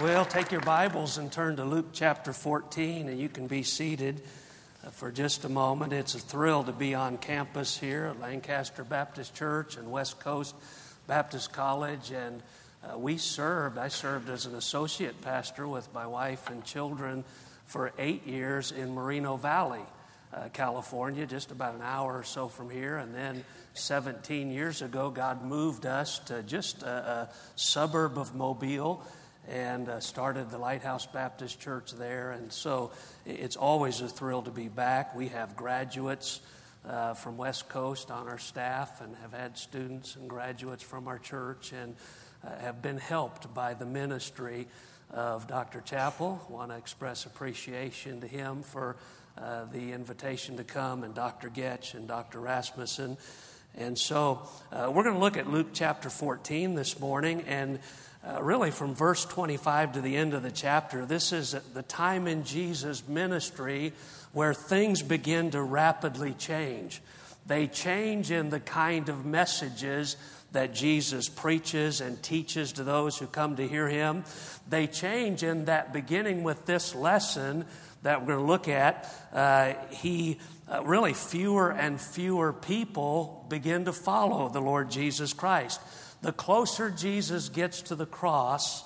Well, take your Bibles and turn to Luke chapter 14, and you can be seated uh, for just a moment. It's a thrill to be on campus here at Lancaster Baptist Church and West Coast Baptist College. And uh, we served, I served as an associate pastor with my wife and children for eight years in Moreno Valley, uh, California, just about an hour or so from here. And then 17 years ago, God moved us to just a, a suburb of Mobile and uh, started the Lighthouse Baptist Church there. And so it's always a thrill to be back. We have graduates uh, from West Coast on our staff and have had students and graduates from our church and uh, have been helped by the ministry of Dr. Chappell. Want to express appreciation to him for uh, the invitation to come, and Dr. Goetsch and Dr. Rasmussen. And so uh, we're going to look at Luke chapter 14 this morning. And uh, really from verse 25 to the end of the chapter, this is the time in Jesus' ministry where things begin to rapidly change. They change in the kind of messages that Jesus preaches and teaches to those who come to hear him. They change in that beginning with this lesson that we're going to look at. Uh, he uh, really fewer and fewer people begin to follow the Lord Jesus Christ the closer Jesus gets to the cross,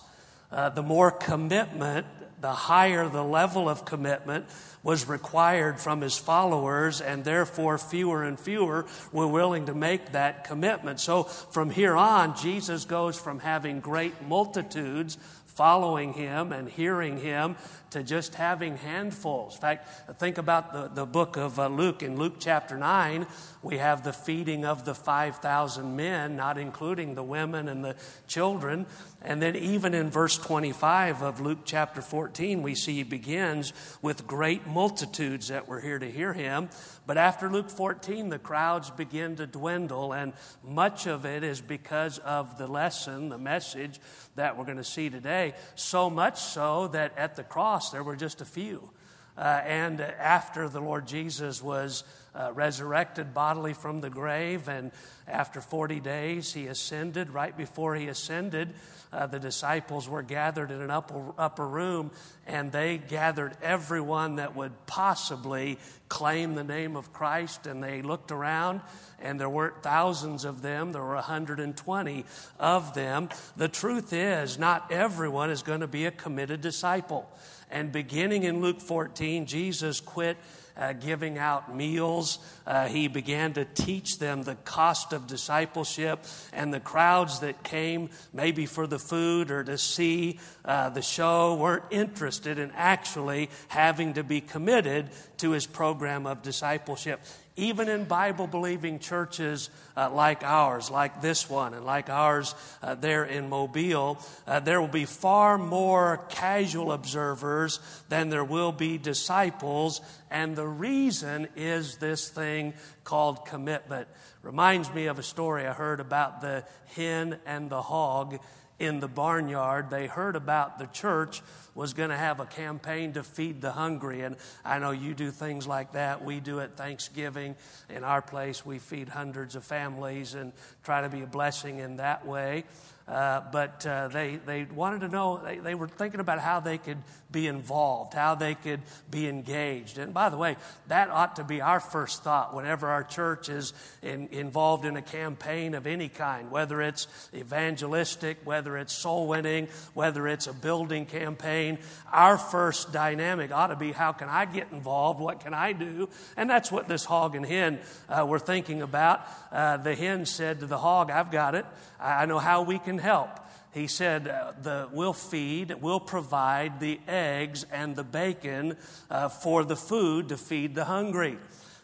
uh, the more commitment, the higher the level of commitment was required from his followers, and therefore fewer and fewer were willing to make that commitment. So from here on, Jesus goes from having great multitudes following him and hearing him to just having handfuls. In fact, think about the, the book of uh, Luke. In Luke chapter 9, we have the feeding of the 5,000 men, not including the women and the children. And then, even in verse 25 of Luke chapter 14, we see he begins with great multitudes that were here to hear him. But after Luke 14, the crowds begin to dwindle, and much of it is because of the lesson, the message that we're going to see today. So much so that at the cross, there were just a few. Uh, and after the Lord Jesus was uh, resurrected bodily from the grave, and after 40 days, he ascended. Right before he ascended, uh, the disciples were gathered in an upper, upper room, and they gathered everyone that would possibly claim the name of Christ. And they looked around, and there weren't thousands of them, there were 120 of them. The truth is, not everyone is going to be a committed disciple. And beginning in Luke 14, Jesus quit uh, giving out meals. Uh, he began to teach them the cost of discipleship, and the crowds that came, maybe for the food or to see uh, the show, weren't interested in actually having to be committed to his program of discipleship even in Bible believing churches uh, like ours, like this one, and like ours uh, there in Mobile, uh, there will be far more casual observers than there will be disciples. And the reason is this thing called commitment. Reminds me of a story I heard about the hen and the hog in the barnyard. They heard about the church was going to have a campaign to feed the hungry. And I know you do things like that. We do it Thanksgiving. In our place, we feed hundreds of families and try to be a blessing in that way. Uh, but uh, they, they wanted to know, they, they were thinking about how they could be involved, how they could be engaged. And by the way, that ought to be our first thought whenever our church is in, involved in a campaign of any kind, whether it's evangelistic, whether it's soul winning, whether it's a building campaign. Our first dynamic ought to be how can I get involved? What can I do? And that's what this hog and hen uh, were thinking about. Uh, the hen said to the hog, I've got it. I know how we can help. He said, uh, the, We'll feed, we'll provide the eggs and the bacon uh, for the food to feed the hungry.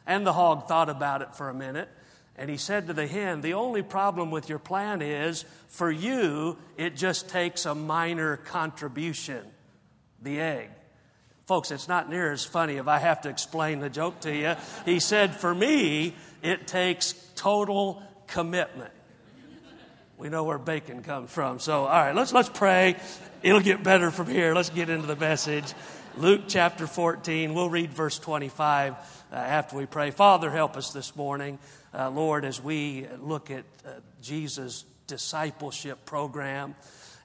And the hog thought about it for a minute. And he said to the hen, The only problem with your plan is for you, it just takes a minor contribution the egg. Folks, it's not near as funny if I have to explain the joke to you. He said, For me, it takes total commitment. We know where bacon comes from. So, all right, let's, let's pray. It'll get better from here. Let's get into the message. Luke chapter 14, we'll read verse 25 uh, after we pray. Father, help us this morning, uh, Lord, as we look at uh, Jesus' discipleship program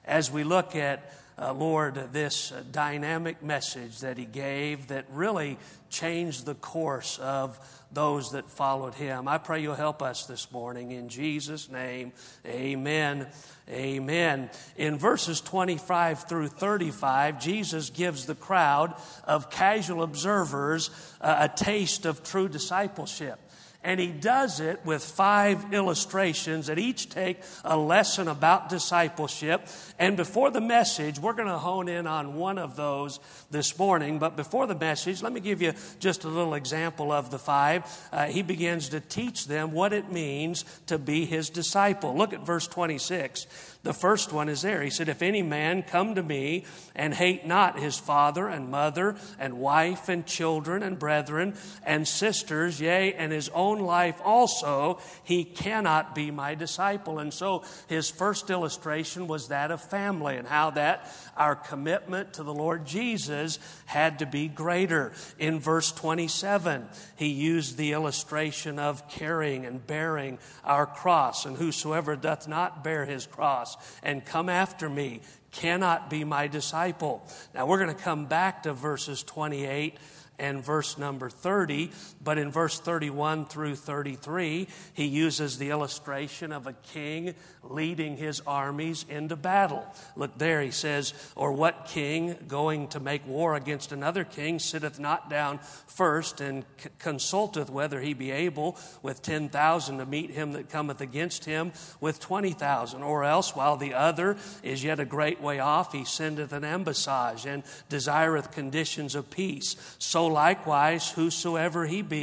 as we look at uh, Lord, this uh, dynamic message that He gave that really changed the course of those that followed Him. I pray you'll help us this morning. In Jesus' name, amen. Amen. In verses 25 through 35, Jesus gives the crowd of casual observers a taste of true discipleship. And he does it with five illustrations that each take a lesson about discipleship. And before the message, we're going to hone in on one of those this morning. But before the message, let me give you just a little example of the five. Uh, he begins to teach them what it means to be his disciple. Look at verse 26. The first one is there. He said, If any man come to me and hate not his father and mother and wife and children and brethren and sisters, yea, and his own life also, he cannot be my disciple. And so his first illustration was that of family and how that our commitment to the Lord Jesus had to be greater. In verse 27, he used the illustration of carrying and bearing our cross, and whosoever doth not bear his cross and come after me cannot be my disciple. Now we're going to come back to verses 28 and verse number 30. But in verse 31 through 33, he uses the illustration of a king leading his armies into battle. Look there, he says, Or what king going to make war against another king sitteth not down first and c- consulteth whether he be able with 10,000 to meet him that cometh against him with 20,000? Or else, while the other is yet a great way off, he sendeth an embassage and desireth conditions of peace. So likewise, whosoever he be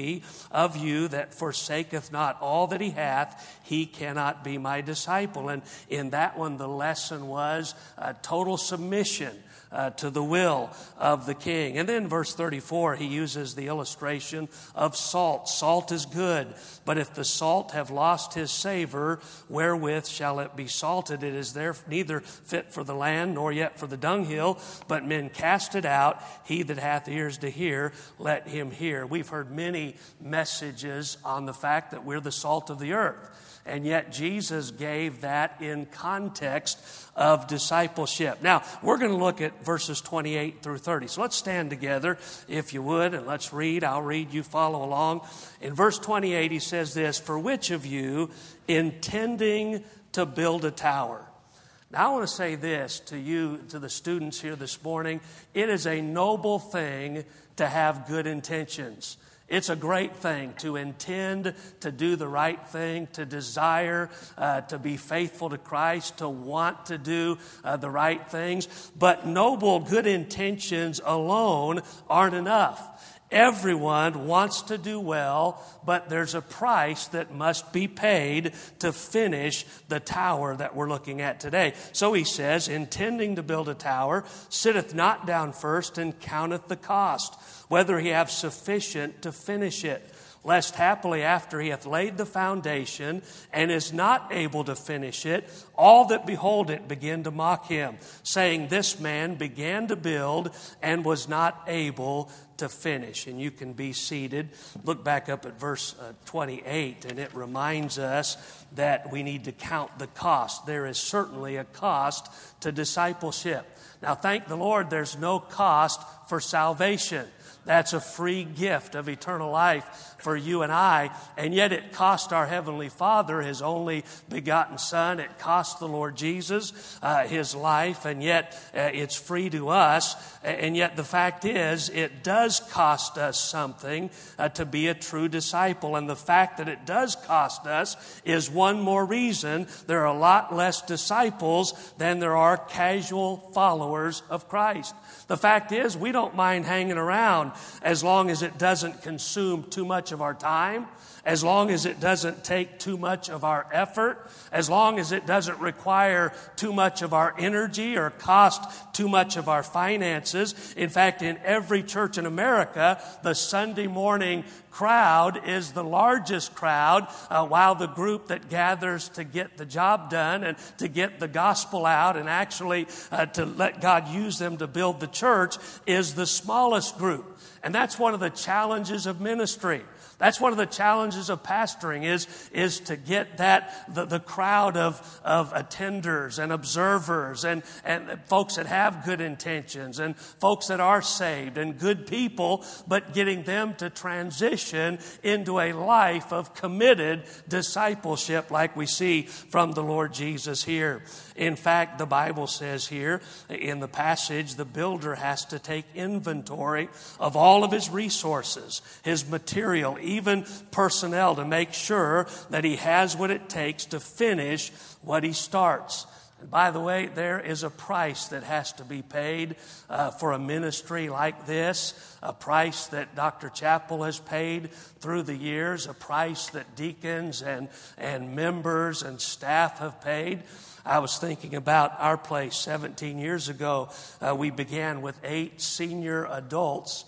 of you that forsaketh not all that he hath, he cannot be my disciple. And in that one, the lesson was total submission uh, to the will of the king. And then verse 34, he uses the illustration of salt. Salt is good, but if the salt have lost his savor, wherewith shall it be salted? It is there neither fit for the land nor yet for the dunghill, but men cast it out. He that hath ears to hear, let him hear. We've heard many messages on the fact that we're the salt of the earth. And yet, Jesus gave that in context of discipleship. Now, we're going to look at verses 28 through 30. So let's stand together, if you would, and let's read. I'll read, you follow along. In verse 28, he says this For which of you, intending to build a tower, now, I want to say this to you, to the students here this morning. It is a noble thing to have good intentions. It's a great thing to intend to do the right thing, to desire uh, to be faithful to Christ, to want to do uh, the right things. But noble, good intentions alone aren't enough. Everyone wants to do well, but there's a price that must be paid to finish the tower that we're looking at today. So he says, intending to build a tower, sitteth not down first and counteth the cost whether he have sufficient to finish it. Lest happily after he hath laid the foundation and is not able to finish it, all that behold it begin to mock him, saying, This man began to build and was not able to finish. And you can be seated. Look back up at verse uh, 28, and it reminds us that we need to count the cost. There is certainly a cost to discipleship. Now, thank the Lord, there's no cost for salvation. That's a free gift of eternal life for you and I. And yet it cost our Heavenly Father His only begotten Son. It cost the Lord Jesus uh, His life. And yet uh, it's free to us. And yet the fact is, it does cost us something uh, to be a true disciple. And the fact that it does cost us is one more reason there are a lot less disciples than there are casual followers of Christ. The fact is, we don't mind hanging around as long as it doesn't consume too much of our time, as long as it doesn't take too much of our effort, as long as it doesn't require too much of our energy or cost too much of our finances. In fact, in every church in America, the Sunday morning crowd is the largest crowd, uh, while the group that gathers to get the job done and to get the gospel out and actually uh, to let God use them to build the church is the smallest group. And that's one of the challenges of ministry. That's one of the challenges of pastoring is, is to get that, the, the crowd of, of attenders and observers and, and folks that have good intentions and folks that are saved and good people, but getting them to transition into a life of committed discipleship like we see from the Lord Jesus here. In fact, the Bible says here in the passage, the builder has to take inventory of all of his resources, his material, even personnel, to make sure that he has what it takes to finish what he starts. And by the way, there is a price that has to be paid uh, for a ministry like this, a price that Dr. Chappell has paid through the years, a price that deacons and, and members and staff have paid. I was thinking about our place 17 years ago. Uh, we began with eight senior adults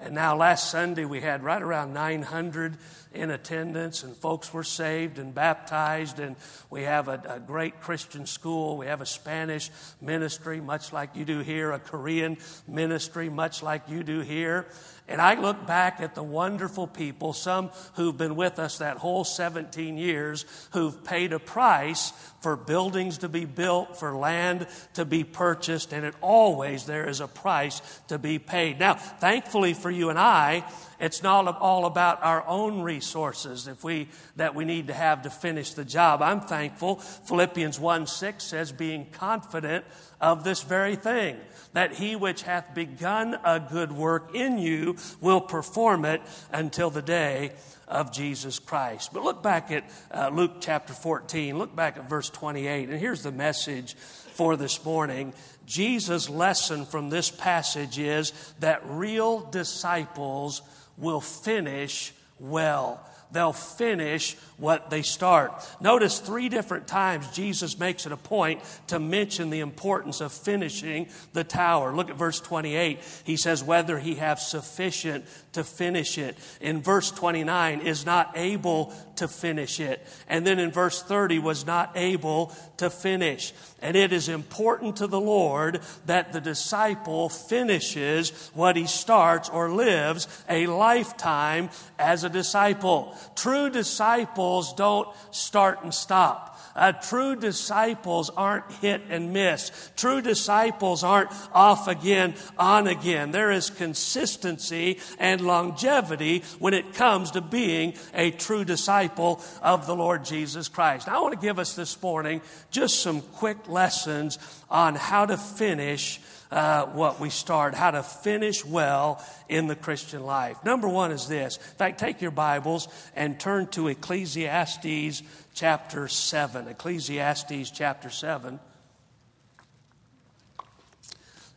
and now, last Sunday, we had right around 900 in attendance, and folks were saved and baptized. And we have a, a, great Christian school. We have a Spanish ministry, much like you do here, a Korean ministry, much like you do here. And I look back at the wonderful people, some who've been with us that whole 17 years, who've paid a price for buildings to be built, for land to be purchased, and it always there is a price to be paid. Now, thankfully for you and I, it's not all about our own resources if we, that we need to have to finish the job. I'm thankful. Philippians 1 6 says, being confident of this very thing that he which hath begun a good work in you will perform it until the day of Jesus Christ. But look back at uh, Luke chapter 14, look back at verse 28, and here's the message for this morning. Jesus' lesson from this passage is that real disciples will finish well they'll finish what they start. Notice three different times Jesus makes it a point to mention the importance of finishing the tower. Look at verse 28. He says, whether he have sufficient to finish it. In verse 29, is not able to finish it. And then in verse 30, was not able to finish. And it is important to the Lord that the disciple finishes what he starts or lives a lifetime as a disciple. True disciples don't start and stop. Uh, true disciples aren't hit and miss. True disciples aren't off again, on again. There is consistency and longevity when it comes to being a true disciple of the Lord Jesus Christ. Now, I want to give us this morning just some quick lessons on how to finish uh, what we start, how to finish well in the Christian life. Number one is this. In fact, take your Bibles and turn to Ecclesiastes chapter 7. Ecclesiastes chapter 7.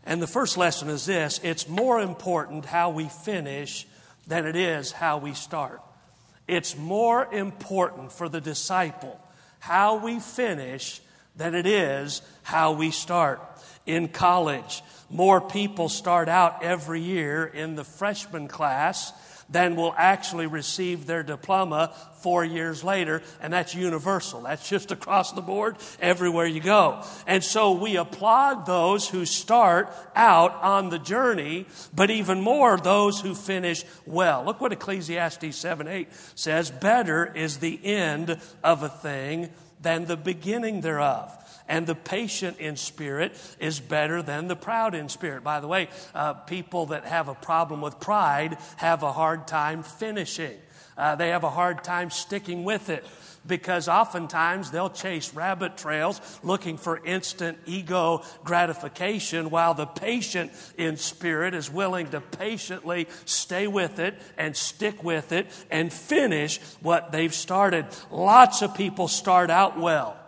And the first lesson is this it's more important how we finish than it is how we start. It's more important for the disciple how we finish than it is how we start in college. More people start out every year in the freshman class than will actually receive their diploma four years later, and that's universal. That's just across the board, everywhere you go. And so we applaud those who start out on the journey, but even more those who finish well. Look what Ecclesiastes 7 8 says Better is the end of a thing than the beginning thereof and the patient in spirit is better than the proud in spirit. By the way, uh, people that have a problem with pride have a hard time finishing. Uh, they have a hard time sticking with it because oftentimes they'll chase rabbit trails looking for instant ego gratification while the patient in spirit is willing to patiently stay with it and stick with it and finish what they've started. Lots of people start out well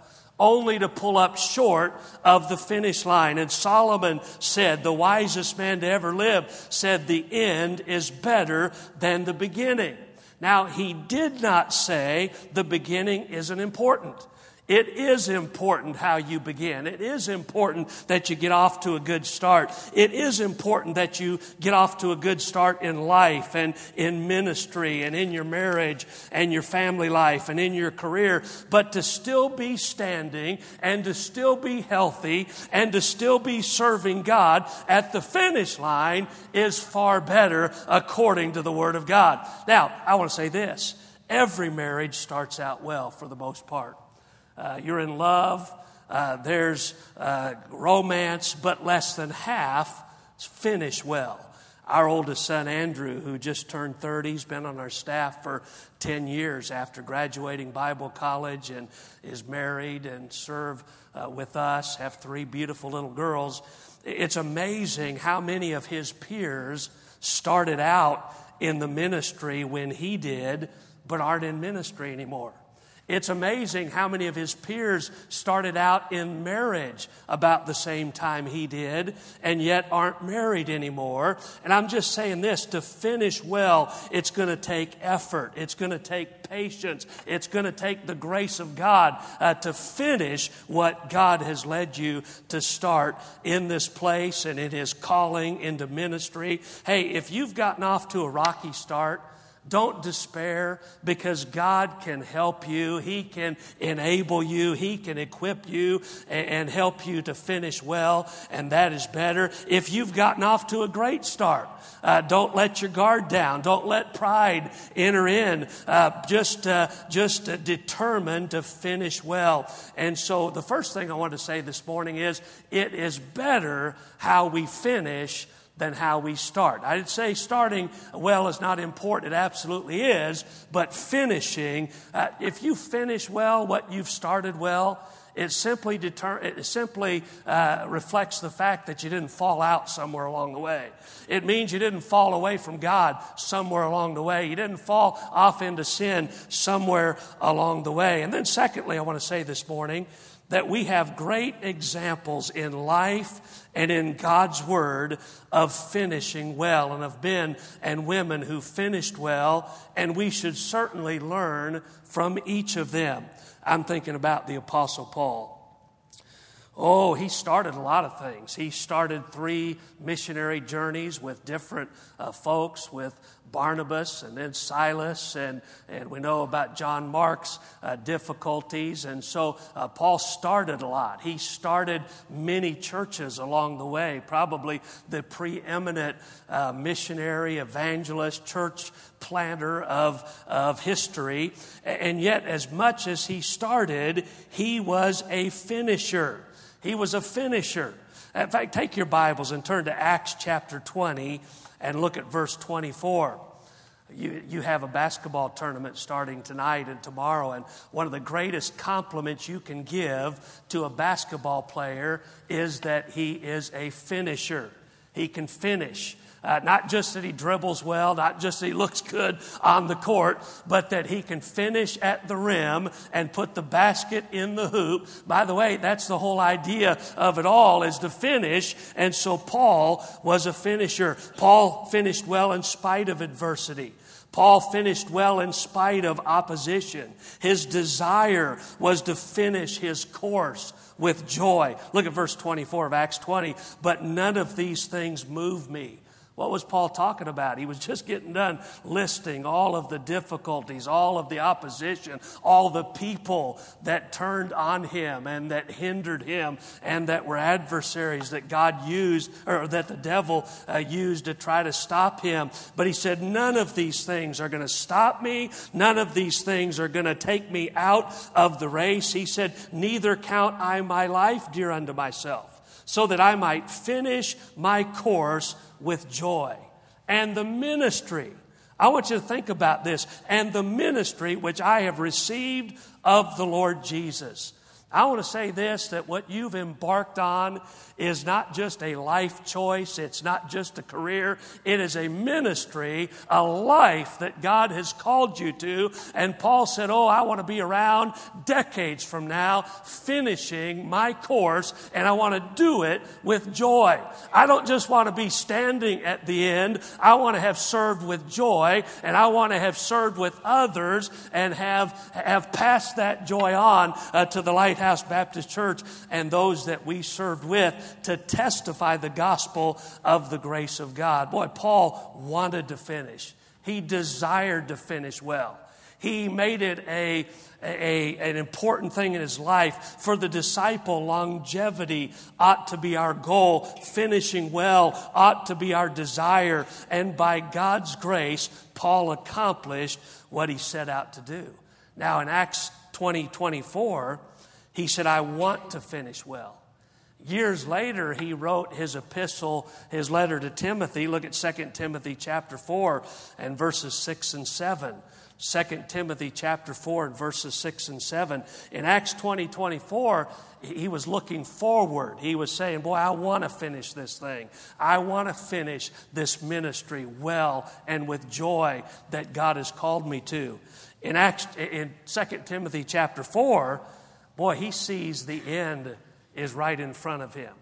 only to pull up short of the finish line. And Solomon said, the wisest man to ever live, said, the end is better than the beginning. Now, he did not say the beginning isn't important. It is important how you begin. It is important that you get off to a good start. It is important that you get off to a good start in life and in ministry and in your marriage and your family life and in your career. But to still be standing and to still be healthy and to still be serving God at the finish line is far better according to the Word of God. Now, I want to say this every marriage starts out well for the most part uh, you're in love, uh, there's uh, romance, but less than half finish well. Our oldest son, Andrew, who just turned 30, has been on our staff for 10 years after graduating Bible college and is married and serve uh, with us, have three beautiful little girls. It's amazing how many of his peers started out in the ministry when he did, but aren't in ministry anymore. It's amazing how many of his peers started out in marriage about the same time he did and yet aren't married anymore. And I'm just saying this to finish well, it's going to take effort, it's going to take patience, it's going to take the grace of God uh, to finish what God has led you to start in this place and in his calling into ministry. Hey, if you've gotten off to a rocky start, don't despair because God can help you. He can enable you. He can equip you and help you to finish well, and that is better. If you've gotten off to a great start, uh, don't let your guard down. Don't let pride enter in. Uh, just uh, just uh, determined to finish well. And so, the first thing I want to say this morning is it is better how we finish than how we start. I'd say starting well is not important. It absolutely is. But finishing, uh, if you finish well what you've started well, it simply, deter- it simply uh, reflects the fact that you didn't fall out somewhere along the way. It means you didn't fall away from God somewhere along the way. You didn't fall off into sin somewhere along the way. And then, secondly, I want to say this morning that we have great examples in life and in God's Word of finishing well and of men and women who finished well, and we should certainly learn from each of them. I'm thinking about the Apostle Paul. Oh, he started a lot of things. He started three missionary journeys with different uh, folks, with Barnabas and then Silas, and, and we know about John Mark's uh, difficulties. And so uh, Paul started a lot. He started many churches along the way, probably the preeminent uh, missionary, evangelist, church planter of, of history. And yet, as much as he started, he was a finisher. He was a finisher. In fact, take your Bibles and turn to Acts chapter 20 and look at verse 24. You, you have a basketball tournament starting tonight and tomorrow, and one of the greatest compliments you can give to a basketball player is that he is a finisher. He can finish. Uh, not just that he dribbles well, not just that he looks good on the court, but that he can finish at the rim and put the basket in the hoop. By the way, that's the whole idea of it all is to finish. And so Paul was a finisher. Paul finished well in spite of adversity. Paul finished well in spite of opposition. His desire was to finish his course with joy. Look at verse 24 of Acts 20. But none of these things move me. What was Paul talking about? He was just getting done listing all of the difficulties, all of the opposition, all the people that turned on him and that hindered him and that were adversaries that God used or that the devil uh, used to try to stop him. But he said, None of these things are going to stop me. None of these things are going to take me out of the race. He said, Neither count I my life dear unto myself so that I might finish my course with joy. And the ministry, I want you to think about this, and the ministry which I have received of the Lord Jesus. I want to say this that what you've embarked on is not just a life choice, it's not just a career, it is a ministry, a life that God has called you to. And Paul said, Oh, I want to be around decades from now, finishing my course, and I want to do it with joy. I don't just want to be standing at the end, I want to have served with joy, and I want to have served with others and have, have passed that joy on uh, to the Lighthouse Baptist Church and those that we served with to testify the gospel of the grace of God. Boy, Paul wanted to finish. He desired to finish well. He made it a, a, an important thing in his life. For the disciple, longevity ought to be our goal. Finishing well ought to be our desire. And by God's grace, Paul accomplished what he set out to do. Now, in Acts 20 24, he said, I want to finish well. Years later, he wrote his epistle, his letter to Timothy. Look at 2 Timothy chapter 4 and verses 6 and 7. 2 Timothy chapter 4 and verses 6 and 7. In Acts 20 24, he was looking forward. He was saying, Boy, I want to finish this thing. I want to finish this ministry well and with joy that God has called me to. In Acts in 2 Timothy chapter 4, boy, he sees the end is right in front of him.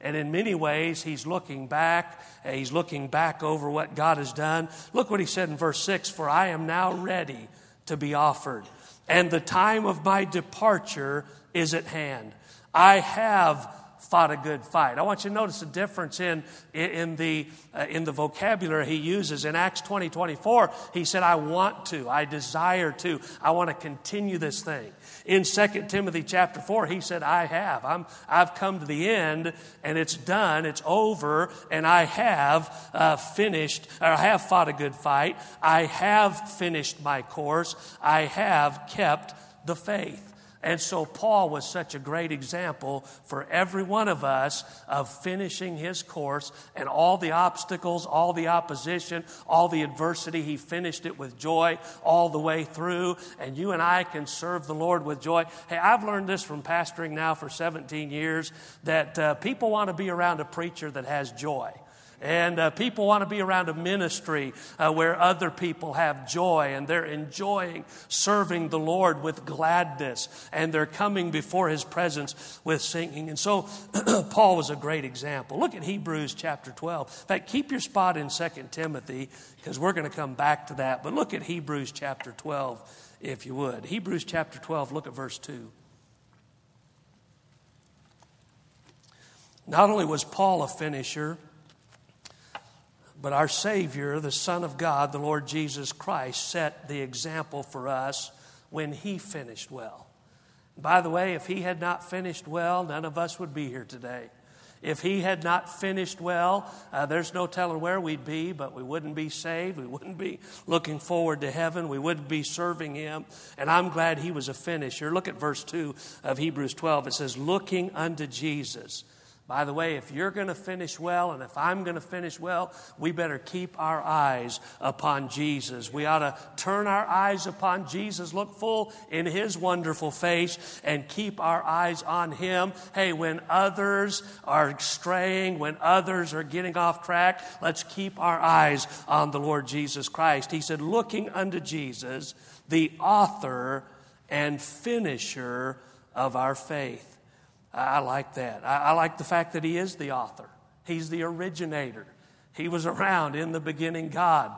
And in many ways, he's looking back. He's looking back over what God has done. Look what he said in verse 6 For I am now ready to be offered, and the time of my departure is at hand. I have fought a good fight. I want you to notice the difference in, in, the, uh, in the vocabulary he uses. In Acts 20 24, he said, I want to, I desire to, I want to continue this thing. In 2 Timothy chapter 4, he said, I have. I'm, I've come to the end and it's done, it's over, and I have uh, finished, or I have fought a good fight. I have finished my course. I have kept the faith. And so Paul was such a great example for every one of us of finishing his course and all the obstacles, all the opposition, all the adversity. He finished it with joy all the way through. And you and I can serve the Lord with joy. Hey, I've learned this from pastoring now for 17 years that uh, people want to be around a preacher that has joy. And uh, people want to be around a ministry uh, where other people have joy and they're enjoying serving the Lord with gladness and they're coming before His presence with singing. And so Paul was a great example. Look at Hebrews chapter 12. In fact, keep your spot in 2 Timothy because we're going to come back to that. But look at Hebrews chapter 12, if you would. Hebrews chapter 12, look at verse 2. Not only was Paul a finisher, but our Savior, the Son of God, the Lord Jesus Christ, set the example for us when He finished well. By the way, if He had not finished well, none of us would be here today. If He had not finished well, uh, there's no telling where we'd be, but we wouldn't be saved. We wouldn't be looking forward to heaven. We wouldn't be serving Him. And I'm glad He was a finisher. Look at verse 2 of Hebrews 12. It says, Looking unto Jesus by the way, if you're going to finish well and if I'm going to finish well, we better keep our eyes upon Jesus. We ought to turn our eyes upon Jesus, look full in His wonderful face, and keep our eyes on Him. Hey, when others are straying, when others are getting off track, let's keep our eyes on the Lord Jesus Christ. He said, looking unto Jesus, the author and finisher of our faith. I like that. I, like the fact that he is the author, he's the originator. He was around in the beginning, God.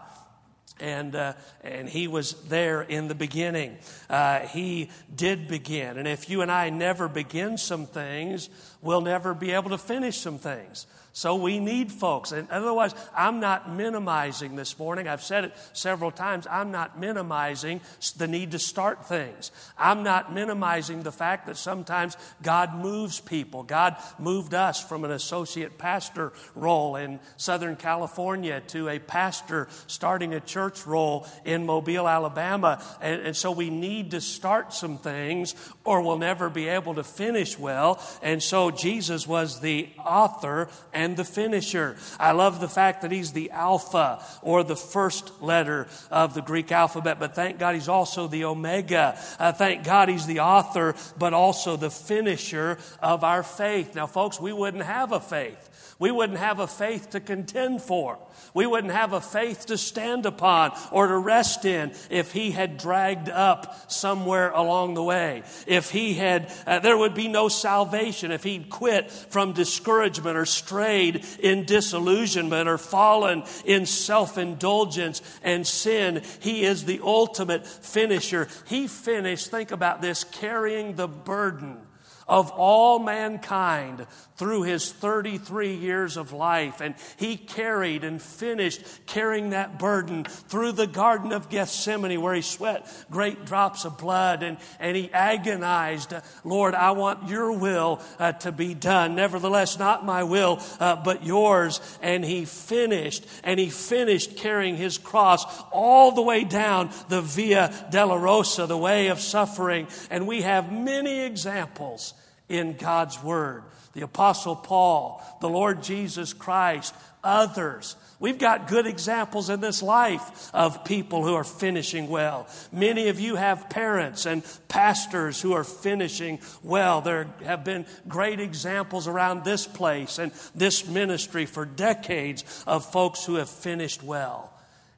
And, uh, and he was there in the beginning. Uh, he did begin. And if you and I never begin some things, we'll never be able to finish some things. So we need folks. And otherwise, I'm not minimizing this morning. I've said it several times. I'm not minimizing the need to start things. I'm not minimizing the fact that sometimes God moves people. God moved us from an associate pastor role in Southern California to a pastor starting a church role in Mobile, Alabama. And, and so we need to start some things or we'll never be able to finish well. And so Jesus was the author and the finisher. I love the fact that he's the Alpha or the first letter of the Greek alphabet, but thank God he's also the Omega. Uh, thank God he's the author, but also the finisher of our faith. Now, folks, we wouldn't have a faith we wouldn't have a faith to contend for. We wouldn't have a faith to stand upon or to rest in if he had dragged up somewhere along the way. If he had, uh, there would be no salvation if he'd quit from discouragement or strayed in disillusionment or fallen in self indulgence and sin. He is the ultimate finisher. He finished, think about this, carrying the burden of all mankind through his 33 years of life. And he carried and finished carrying that burden through the Garden of Gethsemane where he sweat great drops of blood and, and he agonized, Lord, I want your will uh, to be done. Nevertheless, not my will, uh, but yours. And he finished, and he finished carrying his cross all the way down the Via Dolorosa, the way of suffering. And we have many examples in God's Word. The Apostle Paul, the Lord Jesus Christ, others. We've got good examples in this life of people who are finishing well. Many of you have parents and pastors who are finishing well. There have been great examples around this place and this ministry for decades of folks who have finished well.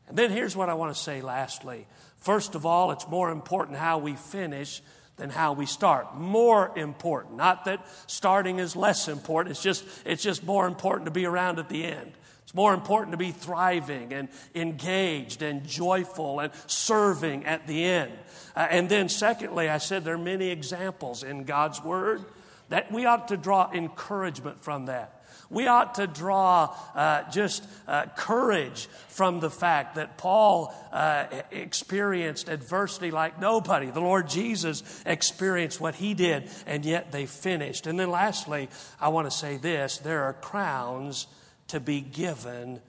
And then here's what I want to say lastly. First of all, it's more important how we finish than how we start. More important. Not that starting is less important. It's just, it's just more important to be around at the end. It's more important to be thriving and engaged and joyful and serving at the end. Uh, and then, secondly, I said there are many examples in God's Word that we ought to draw encouragement from that. We ought to draw uh, just uh, courage from the fact that Paul uh, experienced adversity like nobody. The Lord Jesus experienced what he did, and yet they finished. And then lastly, I want to say this there are crowns to be given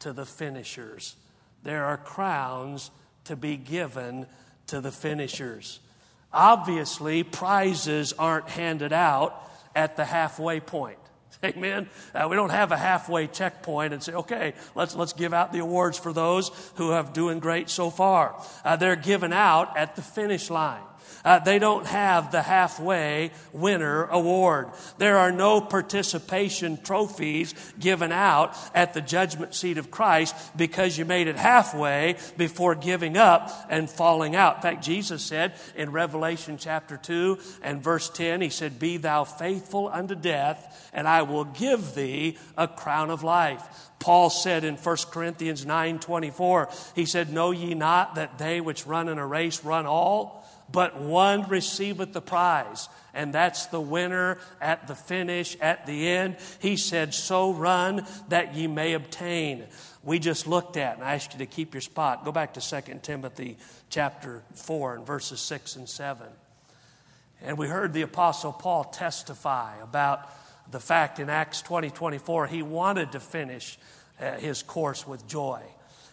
to the finishers. There are crowns to be given to the finishers. Obviously, prizes aren't handed out at the halfway point. Amen. Uh, we don't have a halfway checkpoint and say, okay, let's, let's give out the awards for those who have doing great so far. Uh, they're given out at the finish line. Uh, they don't have the halfway winner award. There are no participation trophies given out at the judgment seat of Christ because you made it halfway before giving up and falling out. In fact, Jesus said in Revelation chapter 2 and verse 10, He said, Be thou faithful unto death, and I will give thee a crown of life. Paul said in 1 Corinthians 9 24, he said, Know ye not that they which run in a race run all? But one receiveth the prize. And that's the winner at the finish, at the end. He said, So run that ye may obtain. We just looked at, and I asked you to keep your spot. Go back to 2 Timothy chapter 4 and verses 6 and 7. And we heard the Apostle Paul testify about the fact in Acts 20 24, he wanted to finish uh, his course with joy.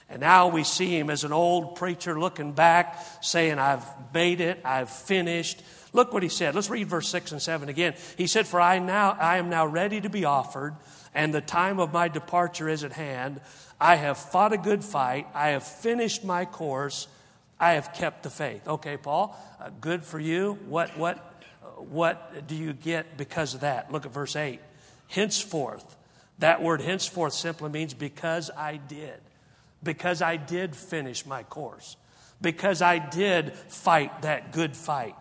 And now we see him as an old preacher looking back, saying, I've made it, I've finished. Look what he said. Let's read verse 6 and 7 again. He said, For I now I am now ready to be offered, and the time of my departure is at hand. I have fought a good fight, I have finished my course, I have kept the faith. Okay, Paul, uh, good for you. What what what do you get because of that? Look at verse 8. Henceforth, that word henceforth simply means because I did because I did finish my course, because I did fight that good fight,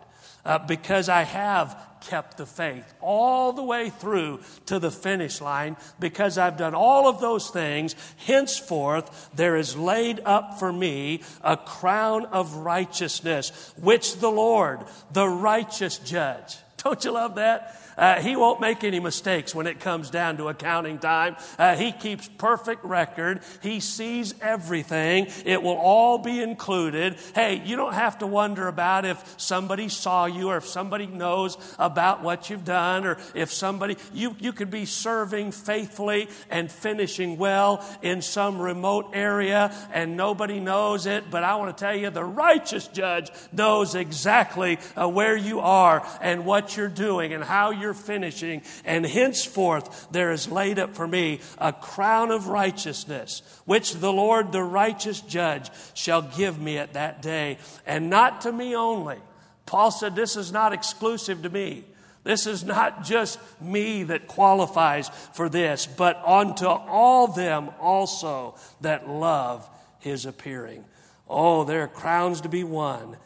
uh, because I have kept the faith all the way through to the finish line, because I've done all of those things, henceforth there is laid up for me a crown of righteousness, which the Lord, the righteous judge, don't you love that? Uh, he won't make any mistakes when it comes down to accounting time. Uh, he keeps perfect record. He sees everything. It will all be included. Hey, you don't have to wonder about if somebody saw you or if somebody knows about what you've done or if somebody, you, you could be serving faithfully and finishing well in some remote area and nobody knows it. But I want to tell you, the righteous judge knows exactly uh, where you are and what you're doing and how you're finishing. And henceforth, there is laid up for me a crown of righteousness, which the Lord, the righteous judge, shall give me at that day. And not to me only. Paul said, This is not exclusive to me. This is not just me that qualifies for this, but unto all them also that love his appearing. Oh, there are crowns to be won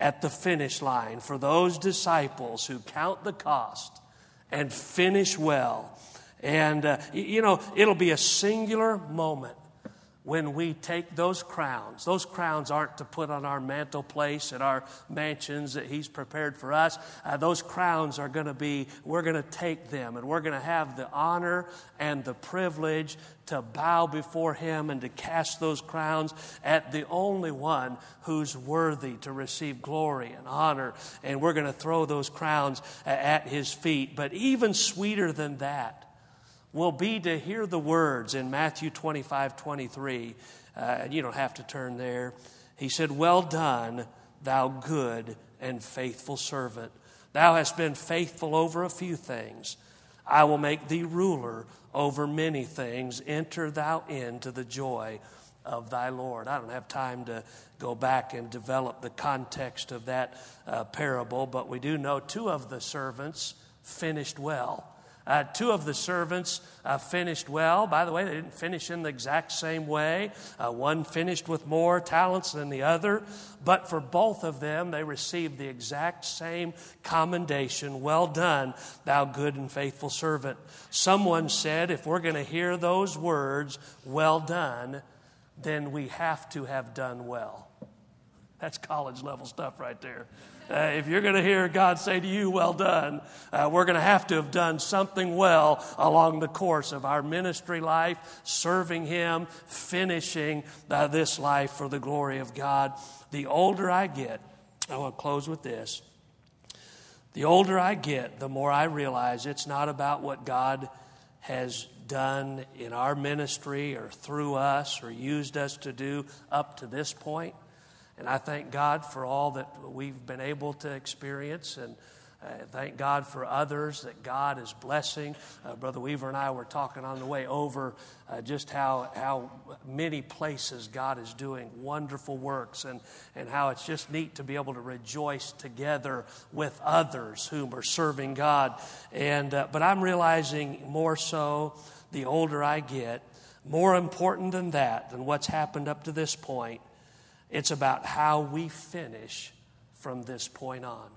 at the finish line for those disciples who count the cost and finish well. And, uh, you know, it'll be a singular moment when we take those crowns. Those crowns aren't to put on our mantle place at our mansions that He's prepared for us. Uh, those crowns are going to be, we're going to take them and we're going to have the honor and the privilege to bow before Him and to cast those crowns at the only one who's worthy to receive glory and honor. And we're going to throw those crowns at His feet. But even sweeter than that, will be to hear the words in Matthew 25 23. Uh, and you don't have to turn there. He said, Well done, thou good and faithful servant. Thou hast been faithful over a few things. I will make thee ruler over many things. Enter thou into the joy of thy Lord. I don't have time to go back and develop the context of that uh, parable, but we do know two of the servants finished well. Uh, two of the servants uh, finished well. By the way, they didn't finish in the exact same way. Uh, one finished with more talents than the other, but for both of them, they received the exact same commendation Well done, thou good and faithful servant. Someone said, if we're going to hear those words, well done, then we have to have done well. That's college level stuff right there. Uh, if you're going to hear God say to you, well done, uh, we're going to have to have done something well along the course of our ministry life, serving Him, finishing uh, this life for the glory of God. The older I get, I want to close with this. The older I get, the more I realize it's not about what God has done in our ministry or through us or used us to do up to this point. And I thank God for all that we've been able to experience and uh, thank God for others that God is blessing. Uh, Brother Weaver and I were talking on the way over uh, just how, how many places God is doing wonderful works and, and how it's just neat to be able to rejoice together with others whom are serving God. And, uh, but I'm realizing more so the older I get, more important than that, than what's happened up to this point, it's about how we finish from this point on.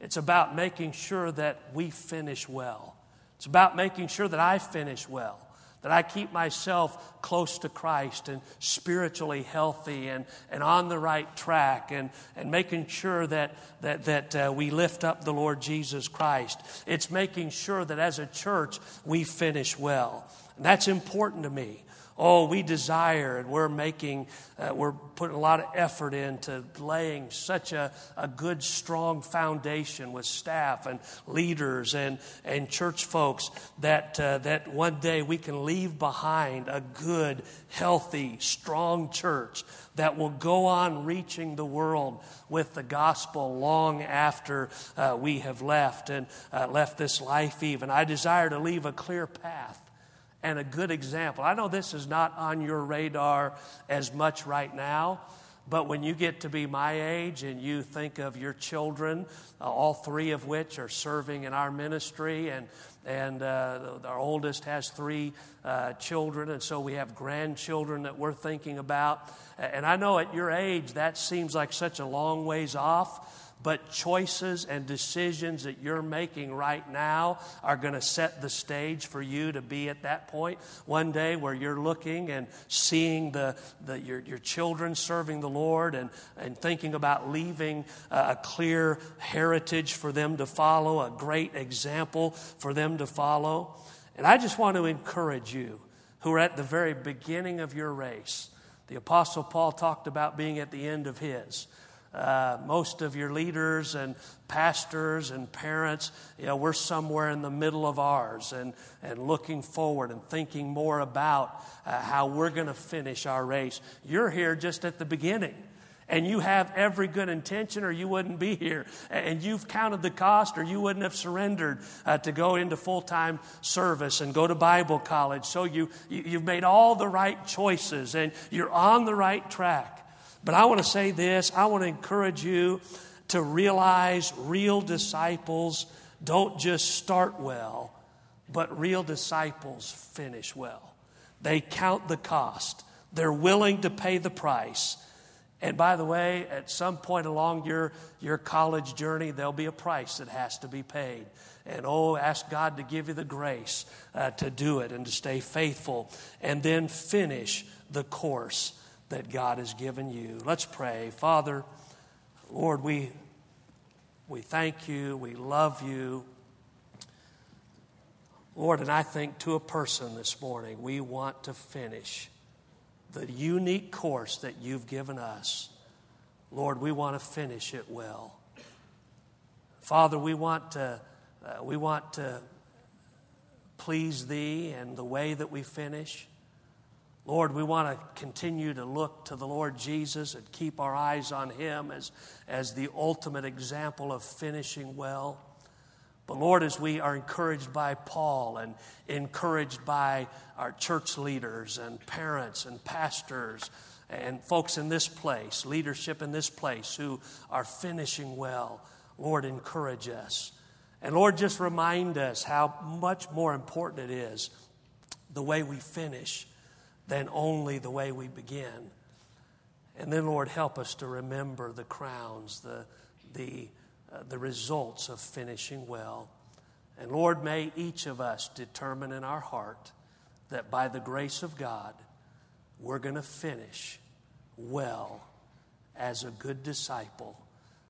It's about making sure that we finish well. It's about making sure that I finish well, that I keep myself close to Christ and spiritually healthy and, and on the right track and, and making sure that, that, that uh, we lift up the Lord Jesus Christ. It's making sure that as a church we finish well. And that's important to me. Oh, we desire and we're making, uh, we're putting a lot of effort into laying such a, a good, strong foundation with staff and leaders and, and church folks that, uh, that one day we can leave behind a good, healthy, strong church that will go on reaching the world with the gospel long after uh, we have left and uh, left this life, even. I desire to leave a clear path and a good example. I know this is not on your radar as much right now, but when you get to be my age and you think of your children, uh, all three of which are serving in our ministry, and, and uh, our oldest has three uh, children, and so we have grandchildren that we're thinking about. And I know at your age that seems like such a long ways off. But choices and decisions that you're making right now are going to set the stage for you to be at that point one day where you're looking and seeing the, the, your, your children serving the Lord and, and thinking about leaving a clear heritage for them to follow, a great example for them to follow. And I just want to encourage you who are at the very beginning of your race. The Apostle Paul talked about being at the end of his. Uh, most of your leaders and pastors and parents, you know, we're somewhere in the middle of ours and, and looking forward and thinking more about uh, how we're going to finish our race. You're here just at the beginning. And you have every good intention, or you wouldn't be here. And you've counted the cost, or you wouldn't have surrendered uh, to go into full time service and go to Bible college. So you, you, you've made all the right choices, and you're on the right track. But I want to say this I want to encourage you to realize real disciples don't just start well, but real disciples finish well. They count the cost, they're willing to pay the price. And by the way, at some point along your, your college journey, there'll be a price that has to be paid. And oh, ask God to give you the grace uh, to do it and to stay faithful and then finish the course that God has given you. Let's pray. Father, Lord, we, we thank you, we love you. Lord, and I think to a person this morning, we want to finish the unique course that you've given us. Lord, we want to finish it well. Father, we want to, uh, we want to please Thee and the way that we finish. Lord, we want to continue to look to the Lord Jesus and keep our eyes on Him as, as the ultimate example of finishing well. But Lord, as we are encouraged by Paul and encouraged by our church leaders and parents and pastors and folks in this place, leadership in this place who are finishing well, Lord, encourage us. And Lord, just remind us how much more important it is the way we finish than only the way we begin. And then, Lord, help us to remember the crowns, the, the, uh, the results of finishing well. And Lord, may each of us determine in our heart that by the grace of God, we're going to finish well as a good disciple